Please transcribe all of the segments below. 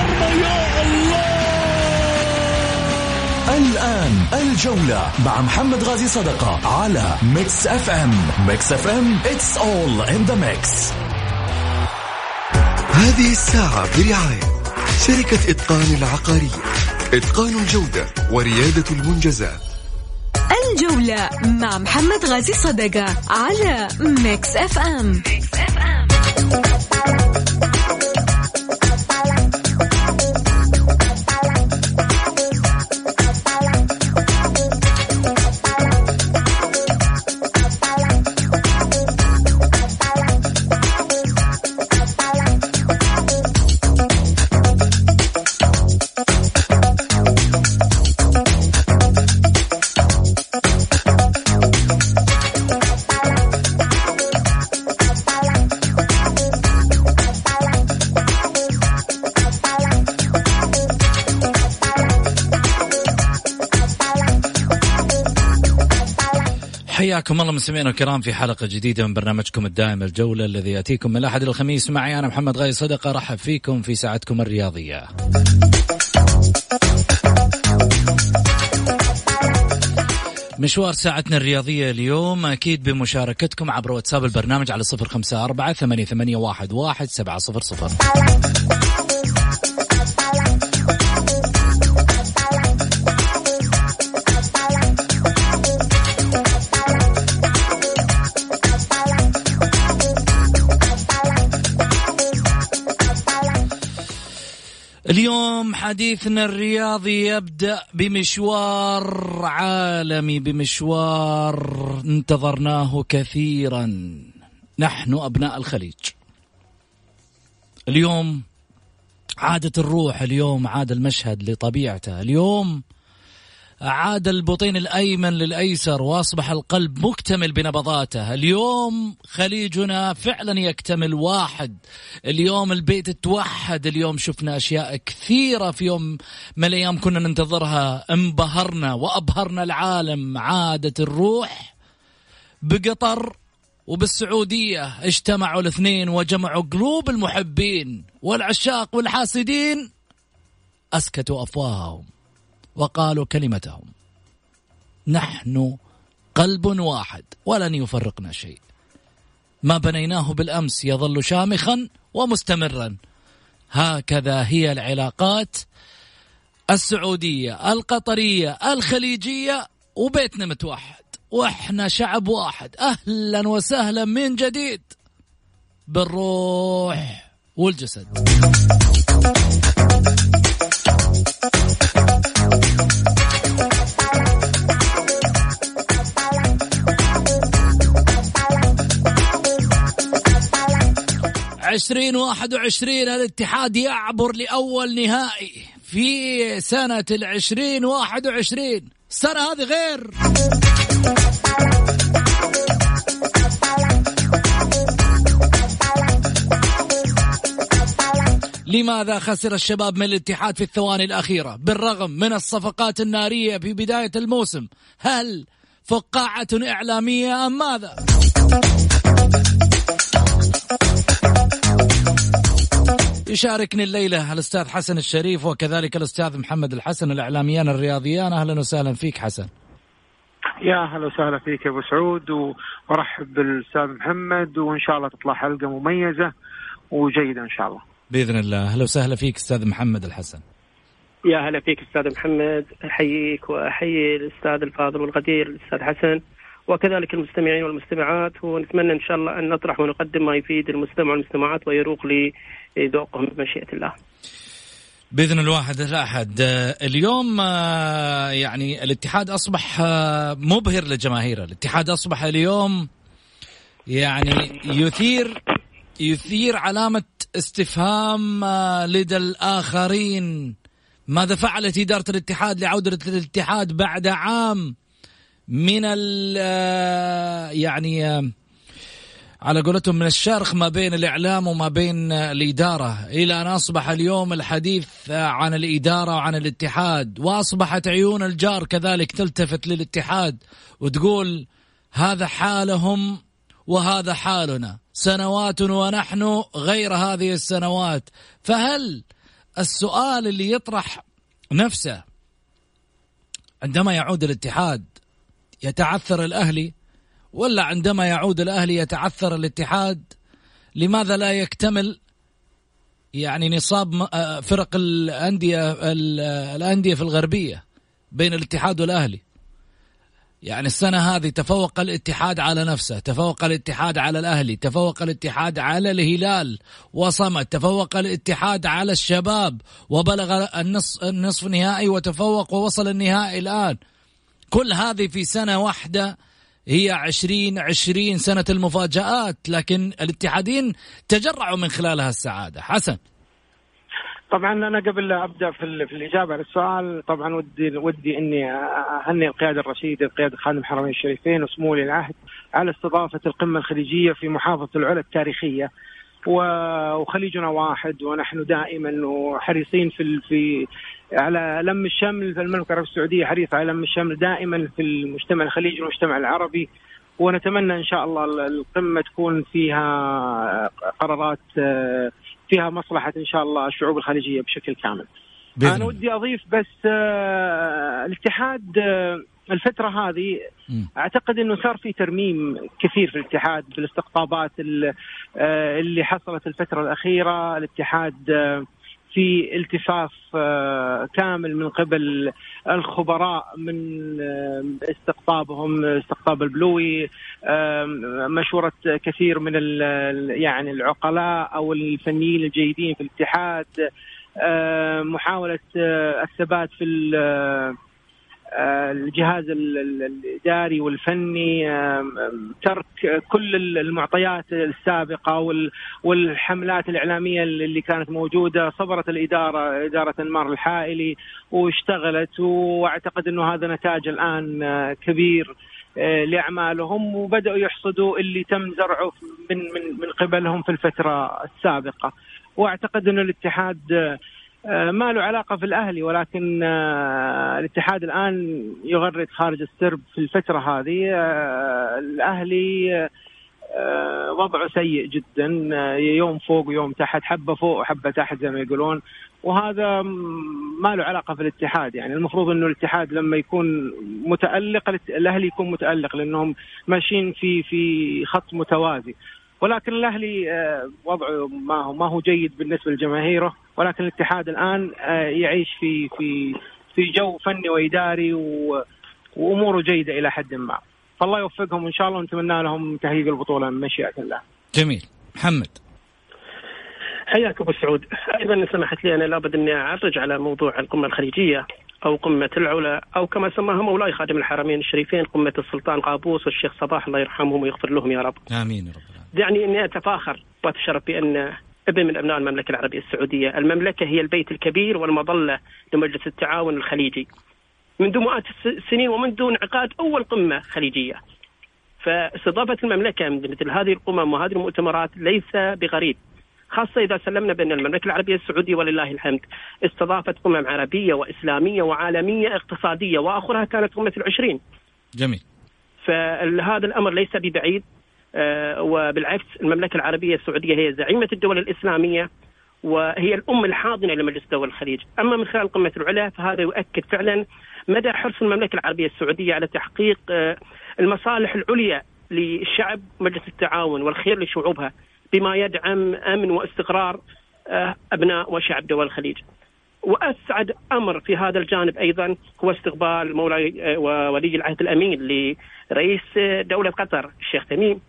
المرمى يا الله. الآن الجولة مع محمد غازي صدقة على Mix FM Mix FM it's all in the mix. هذه الساعة برعاية شركة إتقان العقارية. إتقان الجودة وريادة المنجزات. الجولة مع محمد غازي صدقة على Mix FM, Mix FM. حياكم الله مستمعينا الكرام في حلقة جديدة من برنامجكم الدائم الجولة الذي يأتيكم من الأحد الخميس. معي أنا محمد غاي صدقة رحب فيكم في ساعتكم الرياضية. مشوار ساعتنا الرياضية اليوم أكيد بمشاركتكم عبر واتساب البرنامج على صفر خمسة أربعة ثمانية, واحد سبعة صفر صفر. حديثنا الرياضي يبدأ بمشوار عالمي بمشوار انتظرناه كثيرا. نحن أبناء الخليج. اليوم عادت الروح اليوم عاد المشهد لطبيعته. اليوم عاد البطين الأيمن للأيسر وأصبح القلب مكتمل بنبضاته. اليوم خليجنا فعلا يكتمل واحد. اليوم البيت توحد. اليوم شفنا أشياء كثيرة في يوم من الأيام كنا ننتظرها. انبهرنا وأبهرنا العالم. عادت الروح بقطر وبالسعودية اجتمعوا الاثنين وجمعوا قلوب المحبين والعشاق والحاسدين أسكتوا أفواههم. وقالوا كلمتهم. نحن قلب واحد ولن يفرقنا شيء. ما بنيناه بالأمس يظل شامخا ومستمرا. هكذا هي العلاقات السعودية القطرية الخليجية وبيتنا متوحد. وإحنا شعب واحد. أهلا وسهلا من جديد بالروح والجسد. عشرين واحد وعشرين الاتحاد يعبر لأول نهائي في سنة العشرين واحد وعشرين. السنة هذه غير. لماذا خسر الشباب من الاتحاد في الثواني الأخيرة؟ بالرغم من الصفقات النارية في بداية الموسم. هل فقاعة إعلامية أم ماذا؟ يشاركني الليلة الأستاذ حسن الشريف وكذلك الأستاذ محمد الحسن الإعلاميان الرياضيان أهلا وسهلا فيك حسن. يا أهلا وسهلا فيك يا أبو سعود وأرحب بالأستاذ محمد وإن شاء الله تطلع حلقة مميزة وجيدة إن شاء الله. بإذن الله. أهلا وسهلا فيك أستاذ محمد الحسن. يا هلا فيك أستاذ محمد. أحييك وأحيي الأستاذ الفاضل والغدير الأستاذ حسن وكذلك المستمعين والمستمعات. ونتمنى إن شاء الله أن نطرح ونقدم ما يفيد المستمع والمستمعات ويروق لذوقهم بمشيئة الله. بإذن الواحد الأحد. اليوم يعني الاتحاد أصبح مبهر لجماهيره، الاتحاد أصبح اليوم يعني يثير يثير علامة استفهام آه، لدى الآخرين. ماذا فعلت إدارة الاتحاد لعودة الاتحاد بعد عام من آه، يعني آه، على قولتهم من الشرخ ما بين الإعلام وما بين الإدارة. إلى أن أصبح اليوم الحديث عن الإدارة وعن الاتحاد وأصبحت عيون الجار كذلك تلتفت للاتحاد وتقول هذا حالهم وهذا حالنا. سنوات ونحن غير هذه السنوات. فهل السؤال اللي يطرح نفسه عندما يعود الاتحاد يتعثر الأهلي ولا عندما يعود الأهلي يتعثر الاتحاد لماذا لا يكتمل يعني نصاب آه، فرق الأندية الأندية في الغربية بين الاتحاد والأهلي؟ يعني السنة هذه تفوق الاتحاد على نفسه تفوق الاتحاد على الأهلي تفوق الاتحاد على الهلال وصمد تفوق الاتحاد على الشباب وبلغ النصف, النصف النهائي وتفوق ووصل النهائي الآن. كل هذه في سنة واحدة هي عشرين عشرين سنة المفاجآت لكن الاتحادين تجرعوا من خلالها السعادة. حسن. طبعا أنا قبل لا أبدأ في, في الإجابة على السؤال طبعا ودي ودي إني اهني القيادة الرشيدة قياده خادم الحرمين الشريفين وسمو ولي العهد على استضافة القمة الخليجية في محافظة العلا التاريخية. وخليجنا واحد ونحن دائما وحريصين في في على لم الشمل في المملكه العربية السعودية حريصة على لم الشمل دائما في المجتمع الخليجي والمجتمع العربي ونتمنى إن شاء الله القمة تكون فيها قرارات فيها مصلحة إن شاء الله الشعوب الخليجية بشكل كامل. بإذن. أنا ودي أضيف بس آه، الاتحاد آه، الفترة هذه. أعتقد إنه صار في ترميم كثير في الاتحاد بالاستقطابات آه، اللي حصلت الفترة الأخيرة الاتحاد في التفاف كامل من قبل الخبراء من استقطابهم استقطاب البلوي مشورة كثير من يعني العقلاء أو الفنيين الجيدين في الاتحاد محاولة الثبات في الجهاز الإداري والفني ترك كل المعطيات السابقة والحملات الإعلامية اللي كانت موجودة صبرت الإدارة إدارة انمار الحائلي واشتغلت وأعتقد إنه هذا نتاج الآن كبير لأعمالهم وبدأوا يحصدوا اللي تم زرعه من من من قبلهم في الفترة السابقة. وأعتقد ان الاتحاد آه، ما له علاقة في الأهلي ولكن آه، الاتحاد الآن يغرد خارج السرب في الفترة هذه. آه، الأهلي وضعه سيء جدا يوم فوق ويوم تحت حبة فوق وحبة تحت زي ما يقولون. وهذا ما له علاقة في الاتحاد. يعني المفروض أنه الاتحاد لما يكون متألق الأهلي يكون متألق لأنهم ماشيين في في خط متوازي. ولكن الأهلي آه، وضعه ما هو ما هو جيد بالنسبة لجماهيره ولكن الاتحاد الآن آه، يعيش في في في جو فني وإداري وأموره جيدة إلى حد ما فالله يوفقهم إن شاء الله ونتمنى لهم تهيئ البطولة من مشيئة الله. جميل محمد حياك أبو سعود أيضا ان سمحت لي أنا لابد أني أعرج على موضوع القمة الخليجية أو قمة العلا أو كما سماها مولاي خادم الحرمين الشريفين قمة السلطان قابوس والشيخ صباح الله يرحمهم ويغفر لهم يا رب. آمين يا رب. دعني إني أتفاخر وأتشرف بأن ابن من أبناء المملكة العربية السعودية، المملكة هي البيت الكبير والمظلة لمجلس التعاون الخليجي. منذ مئات السنين ومنذ انعقاد أول قمة خليجية. فاستضافة المملكة مثل هذه القمم وهذه المؤتمرات ليس بغريب. خاصة إذا سلمنا بأن المملكة العربية السعودية ولله الحمد استضافت قمم عربية وإسلامية وعالمية اقتصادية وآخرها كانت قمة العشرين جميل فهذا الأمر ليس ببعيد وبالعكس المملكة العربية السعودية هي زعيمة الدول الإسلامية وهي الأم الحاضنة لمجلس دول الخليج، أما من خلال قمة العلا فهذا يؤكد فعلا مدى حرص المملكة العربية السعودية على تحقيق آه، المصالح العليا للشعب مجلس التعاون والخير لشعوبها بما يدعم أمن واستقرار آه، أبناء وشعب دول الخليج. وأسعد أمر في هذا الجانب أيضا هو استقبال مولاي وولي العهد الأمين لرئيس دولة قطر الشيخ تميم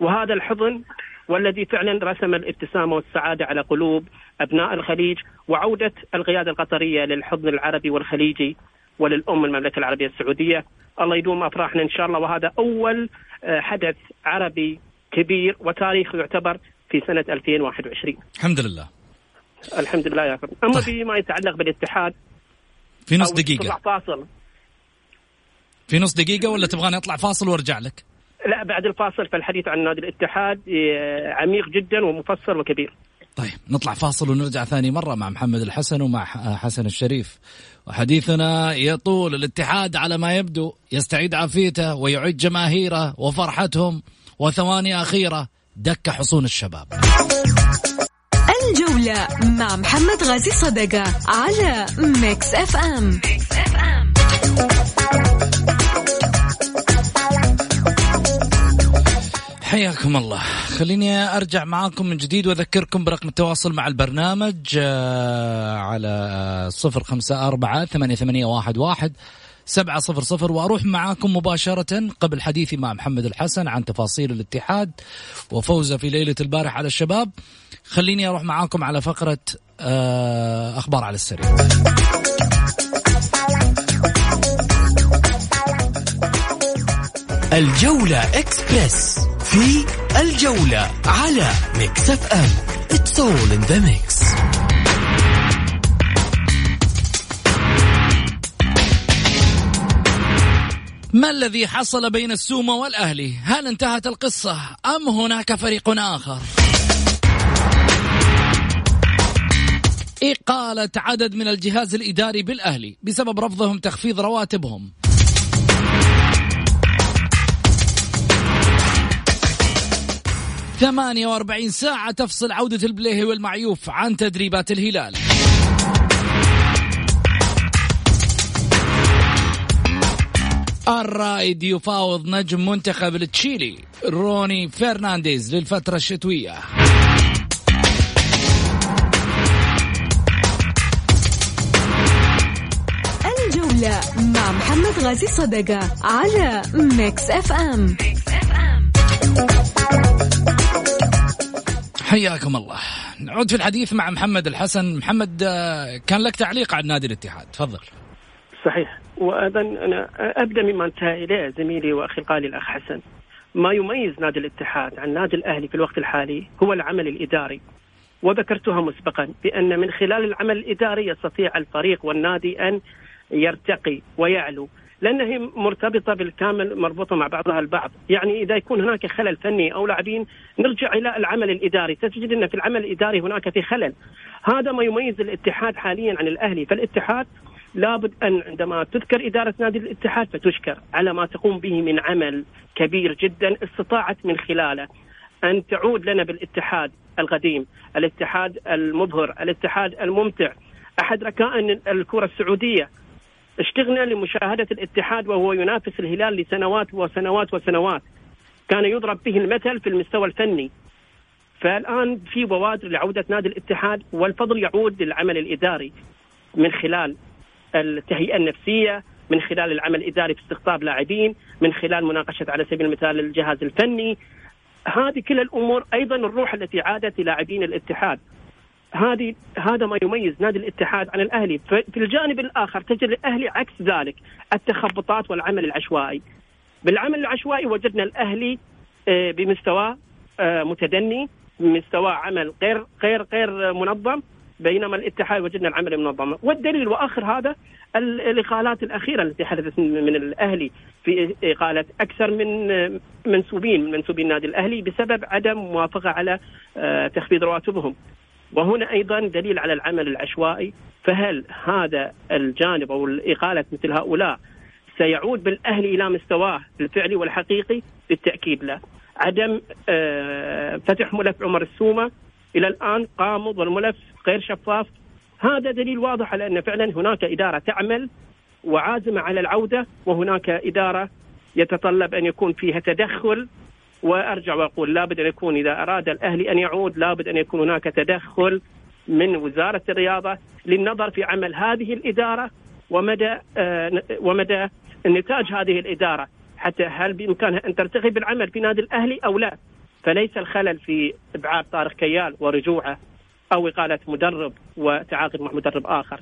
وهذا الحضن والذي فعلا رسم الابتسامة والسعادة على قلوب أبناء الخليج وعودة القيادة القطرية للحضن العربي والخليجي وللأم المملكة العربية السعودية. الله يدوم أفراحنا إن شاء الله. وهذا أول آه، حدث عربي كبير وتاريخي يعتبر في سنة 2021 الحمد لله. الحمد لله يا رب أما طيب. فيما يتعلق بالاتحاد في نص تطلع فاصل. في نص دقيقة ولا تبغاني أطلع فاصل وأرجع لك؟ لا بعد الفاصل فالحديث عن نادي الاتحاد آه، عميق جدا ومفصل وكبير. طيب نطلع فاصل ونرجع ثاني مرة مع محمد الحسن ومع ح- حسن الشريف. وحديثنا يطول الاتحاد على ما يبدو يستعيد عافيته ويعيد جماهيره وفرحتهم. وثواني أخيرة دك حصون الشباب. الجولة مع محمد غازي صدقة على Mix FM حياكم الله. خليني أرجع معاكم من جديد وأذكركم برقم التواصل مع البرنامج آه، على صفر خمسة أربعة ثمانية ثمانية واحد واحد سبعة صفر صفر وأروح معاكم مباشرة قبل حديثي مع محمد الحسن عن تفاصيل الاتحاد وفوزه في ليلة البارح على الشباب. خليني أروح معاكم على فقرة آه، أخبار على السريع. الجولة إكسبرس في الجولة على Mix FM It's all in the mix. ما الذي حصل بين السومة والأهلي؟ هل انتهت القصة أم هناك فريق آخر؟ إقالة عدد من الجهاز الإداري بالأهلي بسبب رفضهم تخفيض رواتبهم. ثمانية وأربعين ساعة تفصل عودة البليهي والمعيوف عن تدريبات الهلال. الرائد يفاوض نجم منتخب التشيلي روني فرنانديز للفترة الشتوية. الجولة مع محمد غازي صدقة على Mix FM حياكم الله. نعود في الحديث مع محمد الحسن. محمد آه، كان لك تعليق عن نادي الاتحاد. تفضل. صحيح. وأيضا أنا أبدأ مما انتهى إليه زميلي وأخي الغالي الأخ حسن. ما يميز نادي الاتحاد عن نادي الأهلي في الوقت الحالي هو العمل الإداري. وذكرتها مسبقا بأن من خلال العمل الإداري يستطيع الفريق والنادي أن يرتقي ويعلو. لانها هي مرتبطة بالكامل مربوطة مع بعضها البعض، يعني إذا يكون هناك خلل فني أو لاعبين نرجع إلى العمل الإداري، تجد إن في العمل الإداري هناك في خلل. هذا ما يميز الاتحاد حاليا عن الأهلي، فالاتحاد لابد أن عندما تذكر إدارة نادي الاتحاد فتشكر على ما تقوم به من عمل كبير جدا استطاعت من خلاله أن تعود لنا بالاتحاد القديم، الاتحاد المبهر، الاتحاد الممتع، أحد ركائن الكرة السعودية. اشتغنا لمشاهدة الاتحاد وهو ينافس الهلال لسنوات وسنوات وسنوات. كان يضرب به المثل في المستوى الفني. فالآن في بوادر لعودة نادي الاتحاد والفضل يعود للعمل الإداري من خلال التهيئة النفسية من خلال العمل الإداري في استقطاب لاعبين من خلال مناقشة على سبيل المثال الجهاز الفني هذه كل الأمور أيضا الروح التي عادت للاعبين الاتحاد هذه هذا ما يميز نادي الاتحاد عن الأهلي. في الجانب الآخر تجد الأهلي عكس ذلك التخبطات والعمل العشوائي. بالعمل العشوائي وجدنا الأهلي آه، بمستوى آه، متدني بمستوى عمل غير غير غير منظم بينما الاتحاد وجدنا العمل المنظم والدليل وآخر هذا ال- الإقالات الأخيرة التي حدثت من الأهلي في إقالة أكثر من آه، منسوبين من منسوبين النادي الأهلي بسبب عدم موافقة على تخفيض رواتبهم. وهنا أيضا دليل على العمل العشوائي فهل هذا الجانب أو الإقالة مثل هؤلاء سيعود بالاهلي إلى مستواه الفعلي والحقيقي؟ بالتأكيد لا. عدم آه، فتح ملف عمر السومة إلى الآن قامض والملف غير شفاف هذا دليل واضح على أن فعلا هناك إدارة تعمل وعازمة على العودة وهناك إدارة يتطلب أن يكون فيها تدخل وأرجع وأقول لابد أن يكون إذا أراد الاهلي أن يعود لابد أن يكون هناك تدخل من وزارة الرياضة للنظر في عمل هذه الإدارة ومدى آه، ومدى نتاج هذه الإدارة. حتى هل بإمكانها أن ترتقي بالعمل في نادي الأهلي أو لا؟ فليس الخلل في إبعاد طارق كيال ورجوعه أو إقالة مدرب وتعاقد مع مدرب آخر.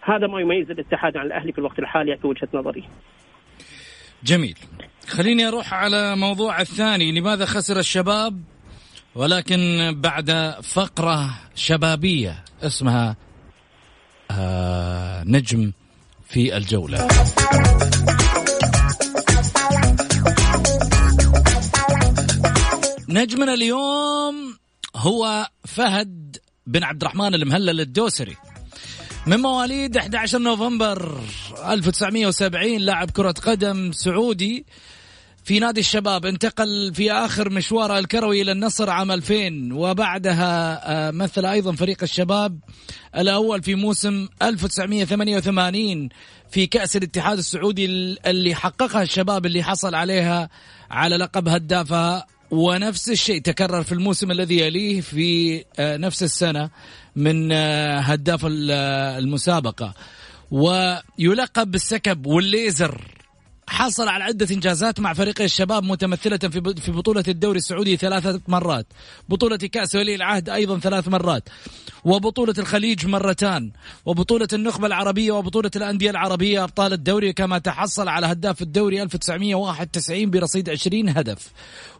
هذا ما يميز الاتحاد عن الأهلي في الوقت الحالي في وجهة نظري. جميل. خليني أروح على موضوع الثاني لماذا خسر الشباب؟ ولكن بعد فقرة شبابية اسمها آه نجم في الجولة. نجمنا اليوم هو فهد بن عبد الرحمن المهلل الدوسري. من مواليد 11 نوفمبر 1970 لاعب كرة قدم سعودي في نادي الشباب انتقل في آخر مشواره الكروي إلى النصر عام 2000 وبعدها آه، مثل أيضا فريق الشباب الأول في موسم 1988 في كأس الاتحاد السعودي اللي حققها الشباب اللي حصل عليها على لقب هدافها ونفس الشيء تكرر في الموسم الذي يليه في آه، نفس السنة. من آه، هداف المسابقة. ويلقب بالسكب والليزر. حصل على عدة إنجازات مع فريق الشباب متمثلة في بطولة الدوري السعودي ثلاثة مرات. بطولة كأس ولي العهد أيضا ثلاث مرات. وبطولة الخليج مرتان. وبطولة النخبة العربية وبطولة الأندية العربية أبطال الدوري كما تحصل على هداف الدوري 1991 برصيد 20 هدف.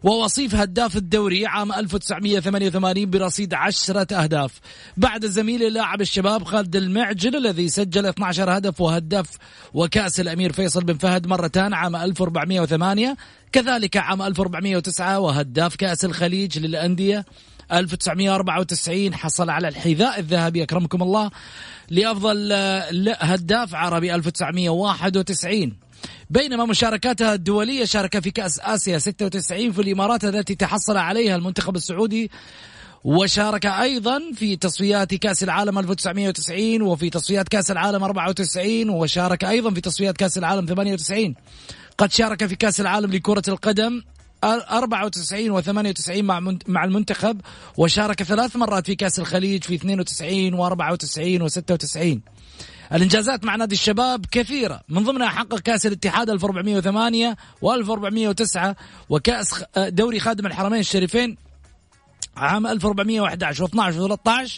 ووصيف هداف الدوري عام 1988 برصيد 10 أهداف. بعد زميله لاعب الشباب خالد المعجل الذي سجل 12 هدف وهداف وكأس الأمير فيصل بن فهد مرتان عام 1408 كذلك عام 1409 وهداف كأس الخليج للأندية 1994 حصل على الحذاء الذهبي أكرمكم الله لأفضل هداف عربي 1991 بينما مشاركاتها الدولية شارك في كأس آسيا 96 في الإمارات التي تحصل عليها المنتخب السعودي وشارك أيضا في تصفيات كأس العالم 1990 وفي تصفيات كأس العالم 94 وشارك أيضا في تصفيات كأس العالم 98 قد شارك في كأس العالم لكرة القدم 94 و98 مع مع المنتخب وشارك ثلاث مرات في كأس الخليج في 92 و94 و96 الإنجازات مع نادي الشباب كثيرة من ضمنها حقق كأس الاتحاد 1408 و1409 وكأس دوري خادم الحرمين الشريفين عام 1411 و12 و13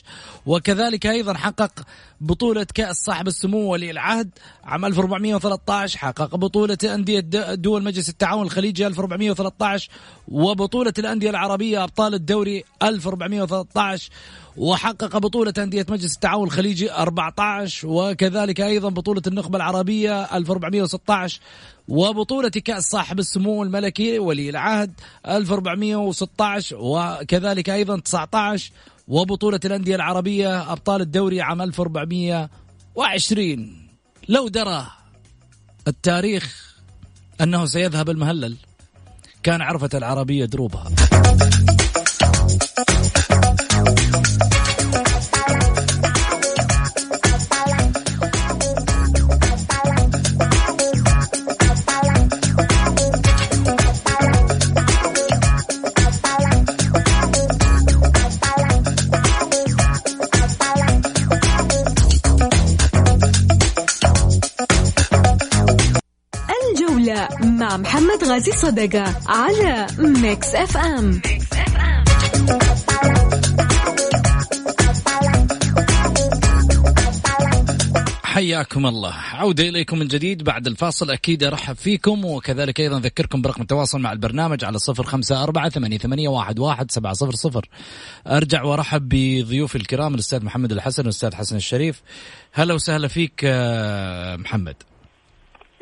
وكذلك أيضا حقق بطولة كأس صاحب السمو ولي العهد عام 1413 حقق بطولة أندية دول مجلس التعاون الخليجي 1413 وبطولة الأندية العربية أبطال الدوري 1413 وحقق بطولة أندية مجلس التعاون الخليجي 14 وكذلك أيضا بطولة النخبة العربية 1416 وبطولة كأس صاحب السمو الملكي ولي العهد 1416 وكذلك أيضا 19 وبطولة الأندية العربية أبطال الدوري عام 1420 لو درى التاريخ أنه سيذهب المهلل كان عرفت العربية دروبها. محمد غازي صدقة على Mix FM حياكم الله. عودة إليكم من جديد. بعد الفاصل أكيد أرحب فيكم وكذلك أيضا أذكركم برقم التواصل مع البرنامج على صفر خمسة أربعة ثمانية, واحد سبعة صفر صفر. أرجع وأرحب بضيوفي الكرام الأستاذ محمد الحسن والأستاذ حسن الشريف. هلا وسهلا فيك آه، محمد.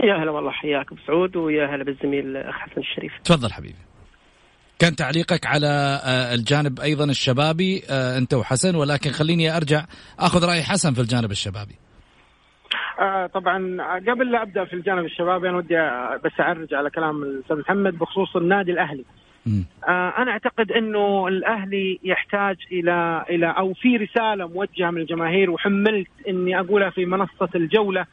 يا هلا والله حياك ابو سعود ويا هلا بالزميل اخ حسن الشريف. تفضل حبيبي. كان تعليقك على آه، الجانب أيضا الشبابي آه، أنت وحسن ولكن خليني أرجع أخذ رأي حسن في الجانب الشبابي. آه طبعا قبل لا أبدأ في الجانب الشبابي أنا ودي بس أعرج على كلام الأستاذ محمد بخصوص النادي الأهلي. آه أنا أعتقد إنه الأهلي يحتاج إلى إلى أو في رسالة موجهة من الجماهير وحملت إني أقولها في منصة الجولة آه،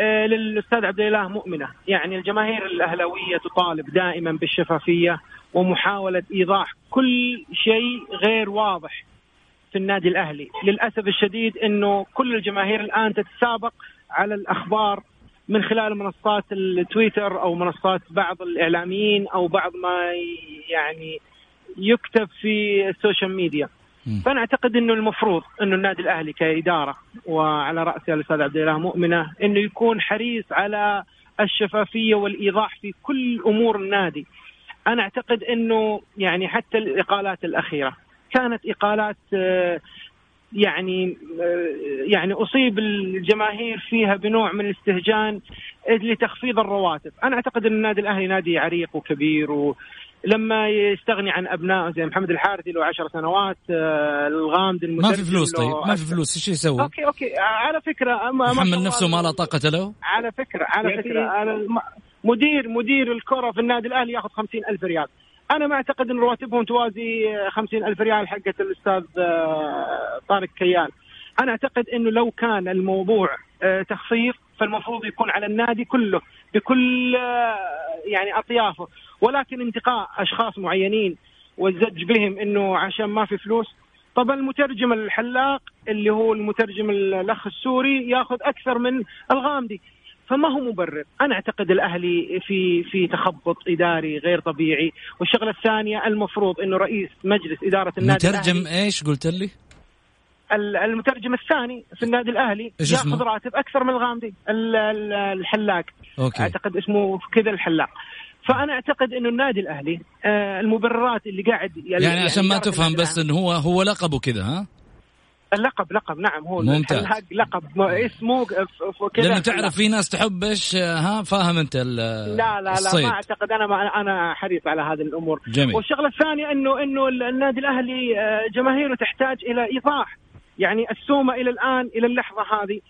للأستاذ عبد الإله مؤمنة، يعني الجماهير الأهلاوية تطالب دائما بالشفافية ومحاولة إيضاح كل شيء غير واضح في النادي الأهلي، للأسف الشديد إنه كل الجماهير الآن تتسابق على الأخبار من خلال منصات التويتر أو منصات بعض الإعلاميين أو بعض ما يعني يكتب في ال social media. فأنا أعتقد إنه المفروض إنه النادي الأهلي كإدارة وعلى راسها الاستاذ عبد الاله مؤمنة إنه يكون حريص على الشفافية والإيضاح في كل أمور النادي. أنا أعتقد إنه يعني حتى الإقالات الأخيرة كانت إقالات آه، يعني آه، يعني أصيب الجماهير فيها بنوع من الاستهجان لتخفيض الرواتب، أنا أعتقد إن النادي الأهلي نادي عريق وكبير و لما يستغني عن ابنائه زي محمد الحارثي له 10 سنوات آه، الغامدي ما في فلوس طيب. ما في فلوس. إيش يسوي؟ okay okay. على فكرة محمد نفسه ما لا طاقة له؟ على فكرة على فكرة. مدير مدير الكرة في النادي الأهلي ياخذ 50 ألف ريال. أنا ما أعتقد إن رواتبهم توازي 50 ألف ريال حقه الأستاذ آه، طارق كيال أنا أعتقد إنه لو كان الموضوع آه، تخفيض فالمفروض يكون على النادي كله بكل آه، يعني أطيافه. ولكن انتقاء أشخاص معينين والزج بهم إنه عشان ما في فلوس. طب المترجم الحلاق اللي هو المترجم الأخ السوري ياخذ أكثر من الغامدي فما هو مبرر. أنا أعتقد الأهلي في في تخبط إداري غير طبيعي. والشغلة الثانية المفروض إنه رئيس مجلس إدارة النادي مترجم إيش قلت لي؟ المترجم الثاني في النادي الأهلي ياخذ راتب أكثر من الغامدي الحلاق. أوكي. أعتقد اسمه كذا الحلاق. فأنا أعتقد إنه النادي الأهلي آه المبررات اللي قاعد يعني, يعني عشان ما تفهم بس انه هو هو لقبه كذا ها؟ اللقب لقب نعم هو ممتاز. لقب اسمه كذا لأنه تعرف في ناس تحب إيش ها؟ فاهم أنت لا لا لا الصيد. ما أعتقد أنا ما أنا حريص على هذه الأمور. جميل. والشغلة الثانية انه إنه النادي الأهلي آه، جماهيره تحتاج إلى إيضاح. يعني السومة إلى الآن إلى اللحظة هذه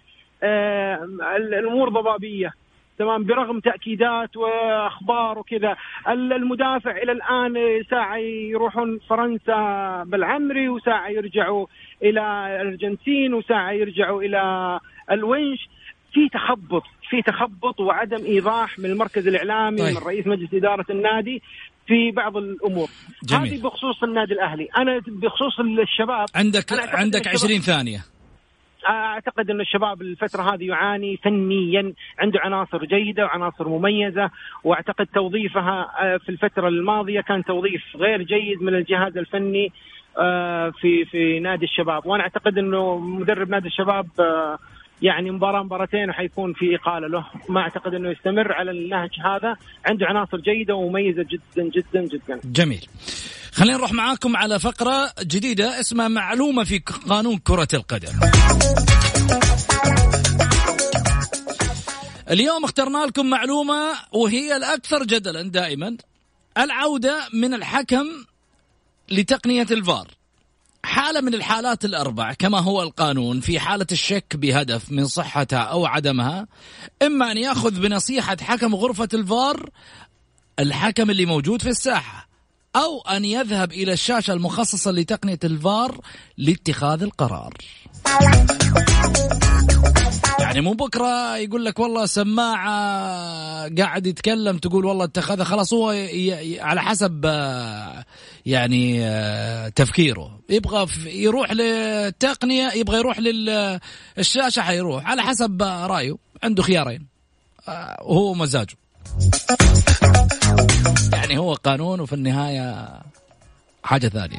آه، الأمور ضبابية. تمام برغم تأكيدات وأخبار وكذا. المدافع إلى الآن ساعه يروحون فرنسا بالعمري وساعه يرجعوا إلى الأرجنتين وساعه يرجعوا إلى الونش. في تخبط في تخبط وعدم إيضاح من المركز الإعلامي طيب. من رئيس مجلس إدارة النادي في بعض الأمور. جميل. هذه بخصوص النادي الأهلي. أنا بخصوص الشباب عندك عندك 20 ثانية. أعتقد أن الشباب الفترة هذه يعاني فنيا عنده عناصر جيدة وعناصر مميزة وأعتقد توظيفها آه، في الفترة الماضية كان توظيف غير جيد من الجهاز الفني آه، في في نادي الشباب. وأنا أعتقد أنه مدرب نادي الشباب آه، يعني مباراة مباراتين وحيكون في إقالة له. ما أعتقد أنه يستمر على النهج هذا. عنده عناصر جيدة ومميزة جدا جدا جدا. جميل. خلينا نروح معاكم على فقرة جديدة اسمها معلومة في قانون كرة القدم. اليوم اخترنا لكم معلومة وهي الأكثر جدلا دائما. العودة من الحكم لتقنية الفار. حالة من الحالات الأربع كما هو القانون في حالة الشك بهدف من صحتها أو عدمها إما أن يأخذ بنصيحة حكم غرفة الفار الحكم اللي موجود في الساحة أو أن يذهب إلى الشاشة المخصصة لتقنية الفار لاتخاذ القرار. يعني مو بكرة يقول لك والله سماعة قاعد يتكلم تقول والله اتخذها خلاص هو على حسب يعني تفكيره. يبغى يروح للتقنية يبغى يروح للشاشه حيروح. على حسب رأيه. عنده خيارين. وهو مزاجه. يعني هو قانون وفي النهاية حاجة ثانية.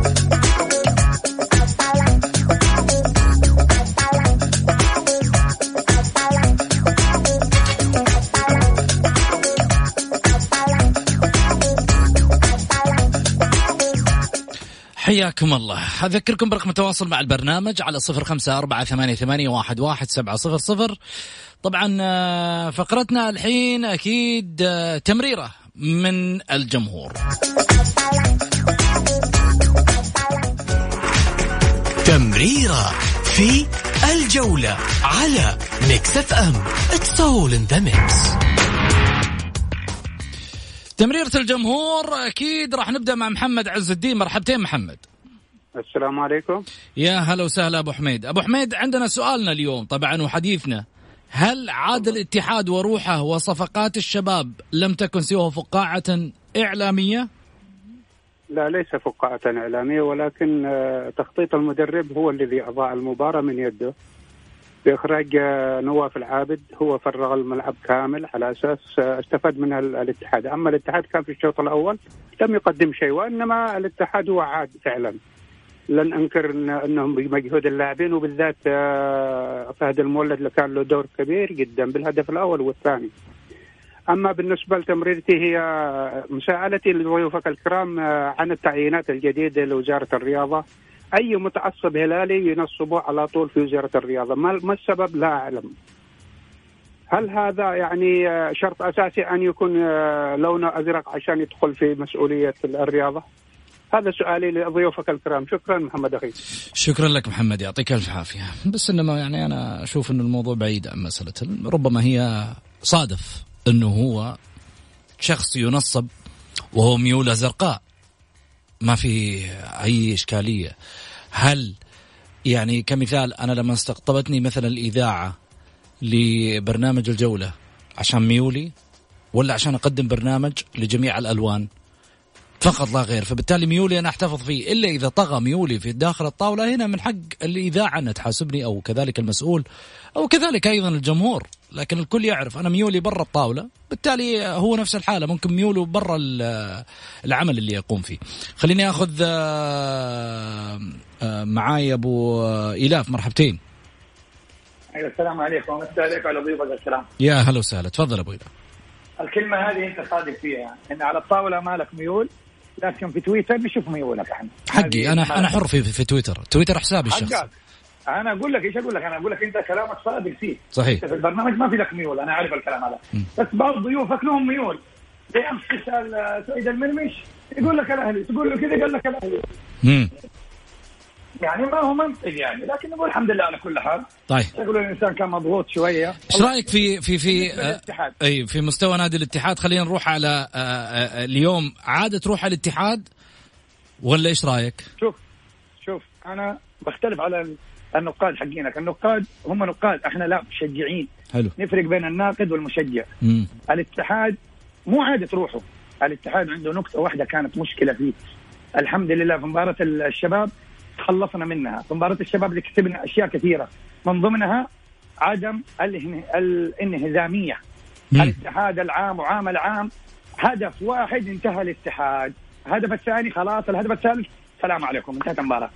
حياكم الله. أذكركم برقم التواصل مع البرنامج على صفر خمسة أربعة ثمانية, ثمانية واحد, واحد سبعة صفر صفر. طبعا آه، فقرتنا الحين أكيد آه، تمريرة من الجمهور. تمريرة في الجولة على Mix FM. It's all in the mix. تمريرة الجمهور أكيد راح نبدأ مع محمد عز الدين. مرحبتين محمد. السلام عليكم. يا هلا وسهلا أبو حميد. أبو حميد عندنا سؤالنا اليوم طبعا وحديثنا. هل عاد الاتحاد وروحه وصفقات الشباب لم تكن سوى فقاعة إعلامية؟ لا ليس فقاعة إعلامية ولكن آه، تخطيط المدرب هو الذي أضاع المباراة من يده. بإخراج نواف العابد هو فرغ الملعب كامل على أساس استفاد منها ال- الاتحاد، أما الاتحاد كان في الشوط الأول لم يقدم شيء وإنما الاتحاد هو عاد فعلا. لن أنكر إنهم بمجهود اللاعبين وبالذات آه، فهد المولد اللي كان له دور كبير جدا بالهدف الأول والثاني. أما بالنسبة لتمريرتي هي مساءلتي لضيوفك الكرام آه، عن التعيينات الجديدة لوزارة الرياضة أي متعصب هلالي ينصبه على طول في وزارة الرياضة. ما ما السبب؟ لا أعلم. هل هذا يعني آه، شرط أساسي أن يكون آه، لونه أزرق عشان يدخل في مسؤولية الرياضة؟ هذا سؤالي لضيوفك الكرام. شكرا محمد أخي. شكرا لك محمد يعطيك ألف عافية. بس إنما يعني أنا أشوف إن الموضوع بعيد عن مسألة ربما هي صادف إنه هو شخص ينصب وهو ميوله زرقاء ما في أي إشكالية. هل يعني كمثال أنا لما استقطبتني مثلا الإذاعة لبرنامج الجولة عشان ميولي ولا عشان أقدم برنامج لجميع الألوان؟ فقط لا غير. فبالتالي ميولي أنا أحتفظ فيه إلا إذا طغى ميولي في داخل الطاولة هنا من حق الإذاعة أن تحاسبني أو كذلك المسؤول أو كذلك أيضا الجمهور. لكن الكل يعرف أنا ميولي برا الطاولة بالتالي هو نفس الحالة ممكن ميوله برا ال- العمل اللي يقوم فيه. خليني آخذ آه، آه، معاي أبو إيلاف مرحبتين. أيوه السلام عليكم. مساء عليكم على ضيوفك الكرام يا هلا وسهلا. تفضل أبو إيلاف. الكلمة هذه أنت صادق فيها إن على الطاولة مالك ميول لكن في تويتر نشوف ميولك. إحنا حقي أنا. أنا حر في في تويتر. تويتر حسابي الشخصي. أنا أقول لك إيش أقول لك؟ أنا أقول لك أنت كلامك صادق فيه صحيح. في البرنامج ما في لك ميول أنا عارف الكلام هذا. بس بعض ضيوفك لهم ميول. زي امس تسال سعيد المرمش يقول لك الأهلي تقول له كذا قال لك الأهلي. يعني ما هو منطق يعني لكن نقول الحمد لله على كل حال. طيب. يقول الإنسان كان مضغوط شوية. إيش رأيك في في في. آه، أي في مستوى نادي الاتحاد؟ خلينا نروح على آه، آه، اليوم. عادة تروح على الاتحاد؟ ولا إيش رأيك؟ شوف شوف أنا بختلف على النقاد حقينك النقاد هم نقاد إحنا لا مشجعين. حلو. نفرق بين الناقد والمشجع. مم. الاتحاد مو عادة روحه الاتحاد عنده نقطة واحدة كانت مشكلة فيه. الحمد لله في مباراة الشباب تخلصنا منها. في مباراة الشباب اللي كسبنا أشياء كثيرة. من ضمنها عدم الانه- الانهزامية. الاتحاد العام وعام العام هدف واحد انتهى الاتحاد. الهدف الثاني خلاص الهدف الثالث السلام عليكم انتهت المباراة.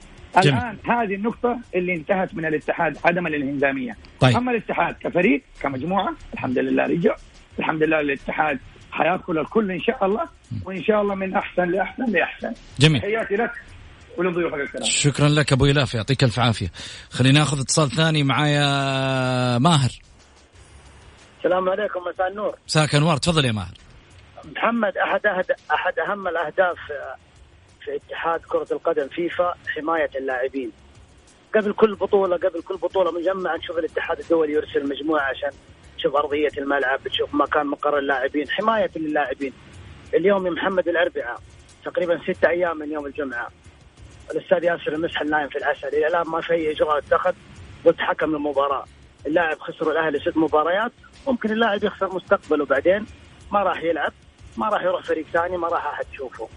جميل. الآن هذه النقطة اللي انتهت من الاتحاد عدم الإنهزامية. طيب. أما الاتحاد كفريق كمجموعة الحمد لله رجع. الحمد لله الاتحاد حيأكل الكل إن شاء الله وإن شاء الله من أحسن لأحسن لأحسن. جميل. تحياتي لك ولضيوفك الكرام. شكرا لك أبو ايلاف يعطيك ألف عافية. خلينا ناخذ اتصال ثاني معايا ماهر. السلام عليكم مساء النور. مساك أنوار تفضل يا ماهر. محمد أحد أهد... أحد أهم الأهداف في اتحاد كرة القدم فيفا حماية اللاعبين. قبل كل بطولة قبل كل بطولة مجمعه نشوف الاتحاد الدولي يرسل مجموعة عشان تشوف أرضية الملعب تشوف مكان مقر اللاعبين حماية للاعبين. اليوم يا محمد الأربعاء تقريبا ستة أيام من يوم الجمعة. الأستاذ ياسر المسحل نايم في العسل. إلى الآن ما في أي إجراء اتخذ ضد حكم المباراة. اللاعب خسروا الأهلي ست مباريات. ممكن اللاعب يخسر مستقبله بعدين. ما راح يلعب ما راح يروح فريق ثاني ما راح أحد يشوفه.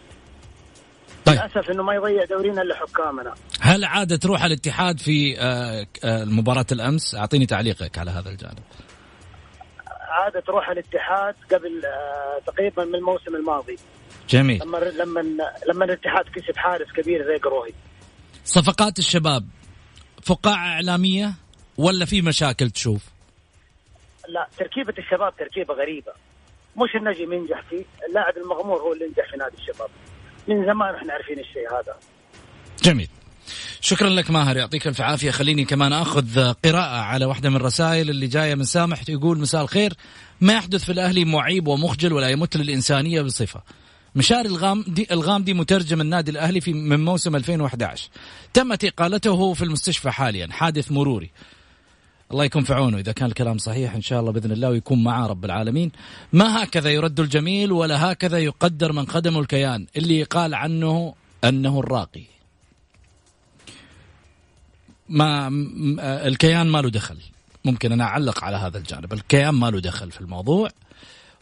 طيب. للأسف إنه ما يضيع دورينا إلا حكامنا. هل عادة تروح الاتحاد في آه، آه، مباراه الأمس؟ أعطيني تعليقك على هذا الجانب. عادة تروح الاتحاد قبل آه تقريبا من الموسم الماضي. جميل. لما لما لما الاتحاد كسب حارس كبير زي قروهي. صفقات الشباب فقاعة إعلامية ولا في مشاكل تشوف؟ لا تركيبة الشباب تركيبة غريبة. مش النجم ينجح فيه اللاعب المغمور هو اللي ينجح في نادي الشباب. من زمان إحنا عارفين الشيء هذا. جميل. شكرا لك ماهر يعطيك ألف عافية. خليني كمان أخذ قراءة على واحدة من الرسائل اللي جاية من سامح يقول مساء الخير. ما يحدث في الأهلي معيب ومخجل ولا يمت للإنسانية بصفة؟ مشاري الغامدي الغامدي مترجم النادي الأهلي في من موسم 2011 تمت اقالته في المستشفى حاليا. حادث مروري. الله يكون في عونه. إذا كان الكلام صحيح إن شاء الله بإذن الله ويكون معاه رب العالمين. ما هكذا يرد الجميل ولا هكذا يقدر من قدمه الكيان. اللي قال عنه أنه الراقي. ما الكيان ما له دخل. ممكن أنا أعلق على هذا الجانب. الكيان ما له دخل في الموضوع.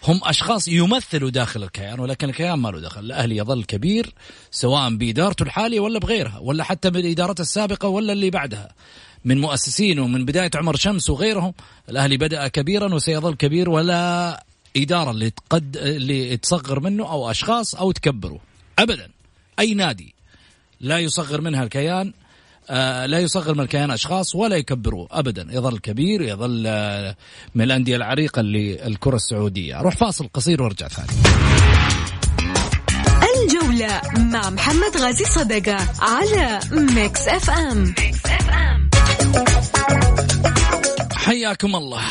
هم أشخاص يمثلوا داخل الكيان ولكن الكيان ما له دخل، الاهلي يظل كبير سواء بادارته الحالية ولا بغيرها ولا حتى بالادارات السابقة ولا اللي بعدها. من مؤسسين ومن بداية عمر شمس وغيرهم الأهلي بدأ كبيرا وسيظل كبير ولا إدارة اللي تقد اللي تصغر منه أو أشخاص أو تكبره. ابدا. أي نادي لا يصغر منها الكيان آه لا يصغر من الكيان أشخاص ولا يكبروه. ابدا. يظل كبير يظل آه من الأندية العريقة للكره السعودية. أروح فاصل قصير وارجع ثاني. الجولة مع محمد غازي صدقة على Mix FM, Mix F. حياكم الله.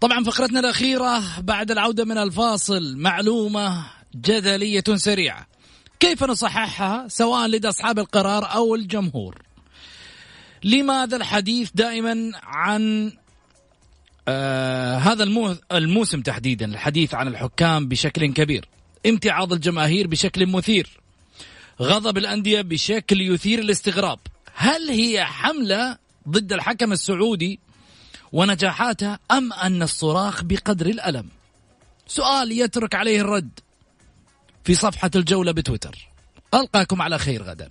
طبعا فقرتنا الأخيرة بعد العودة من الفاصل معلومة جدلية سريعة. كيف نصححها سواء لدى أصحاب القرار أو الجمهور؟ لماذا الحديث دائما عن آه هذا المو الموسم تحديدا الحديث عن الحكام بشكل كبير امتعاض الجماهير بشكل مثير غضب الأندية بشكل يثير الاستغراب. هل هي حملة ضد الحكم السعودي؟ ونجاحاته أم أن الصراخ بقدر الألم؟ سؤال يترك عليه الرد في صفحة الجولة بتويتر. ألقاكم على خير غدا.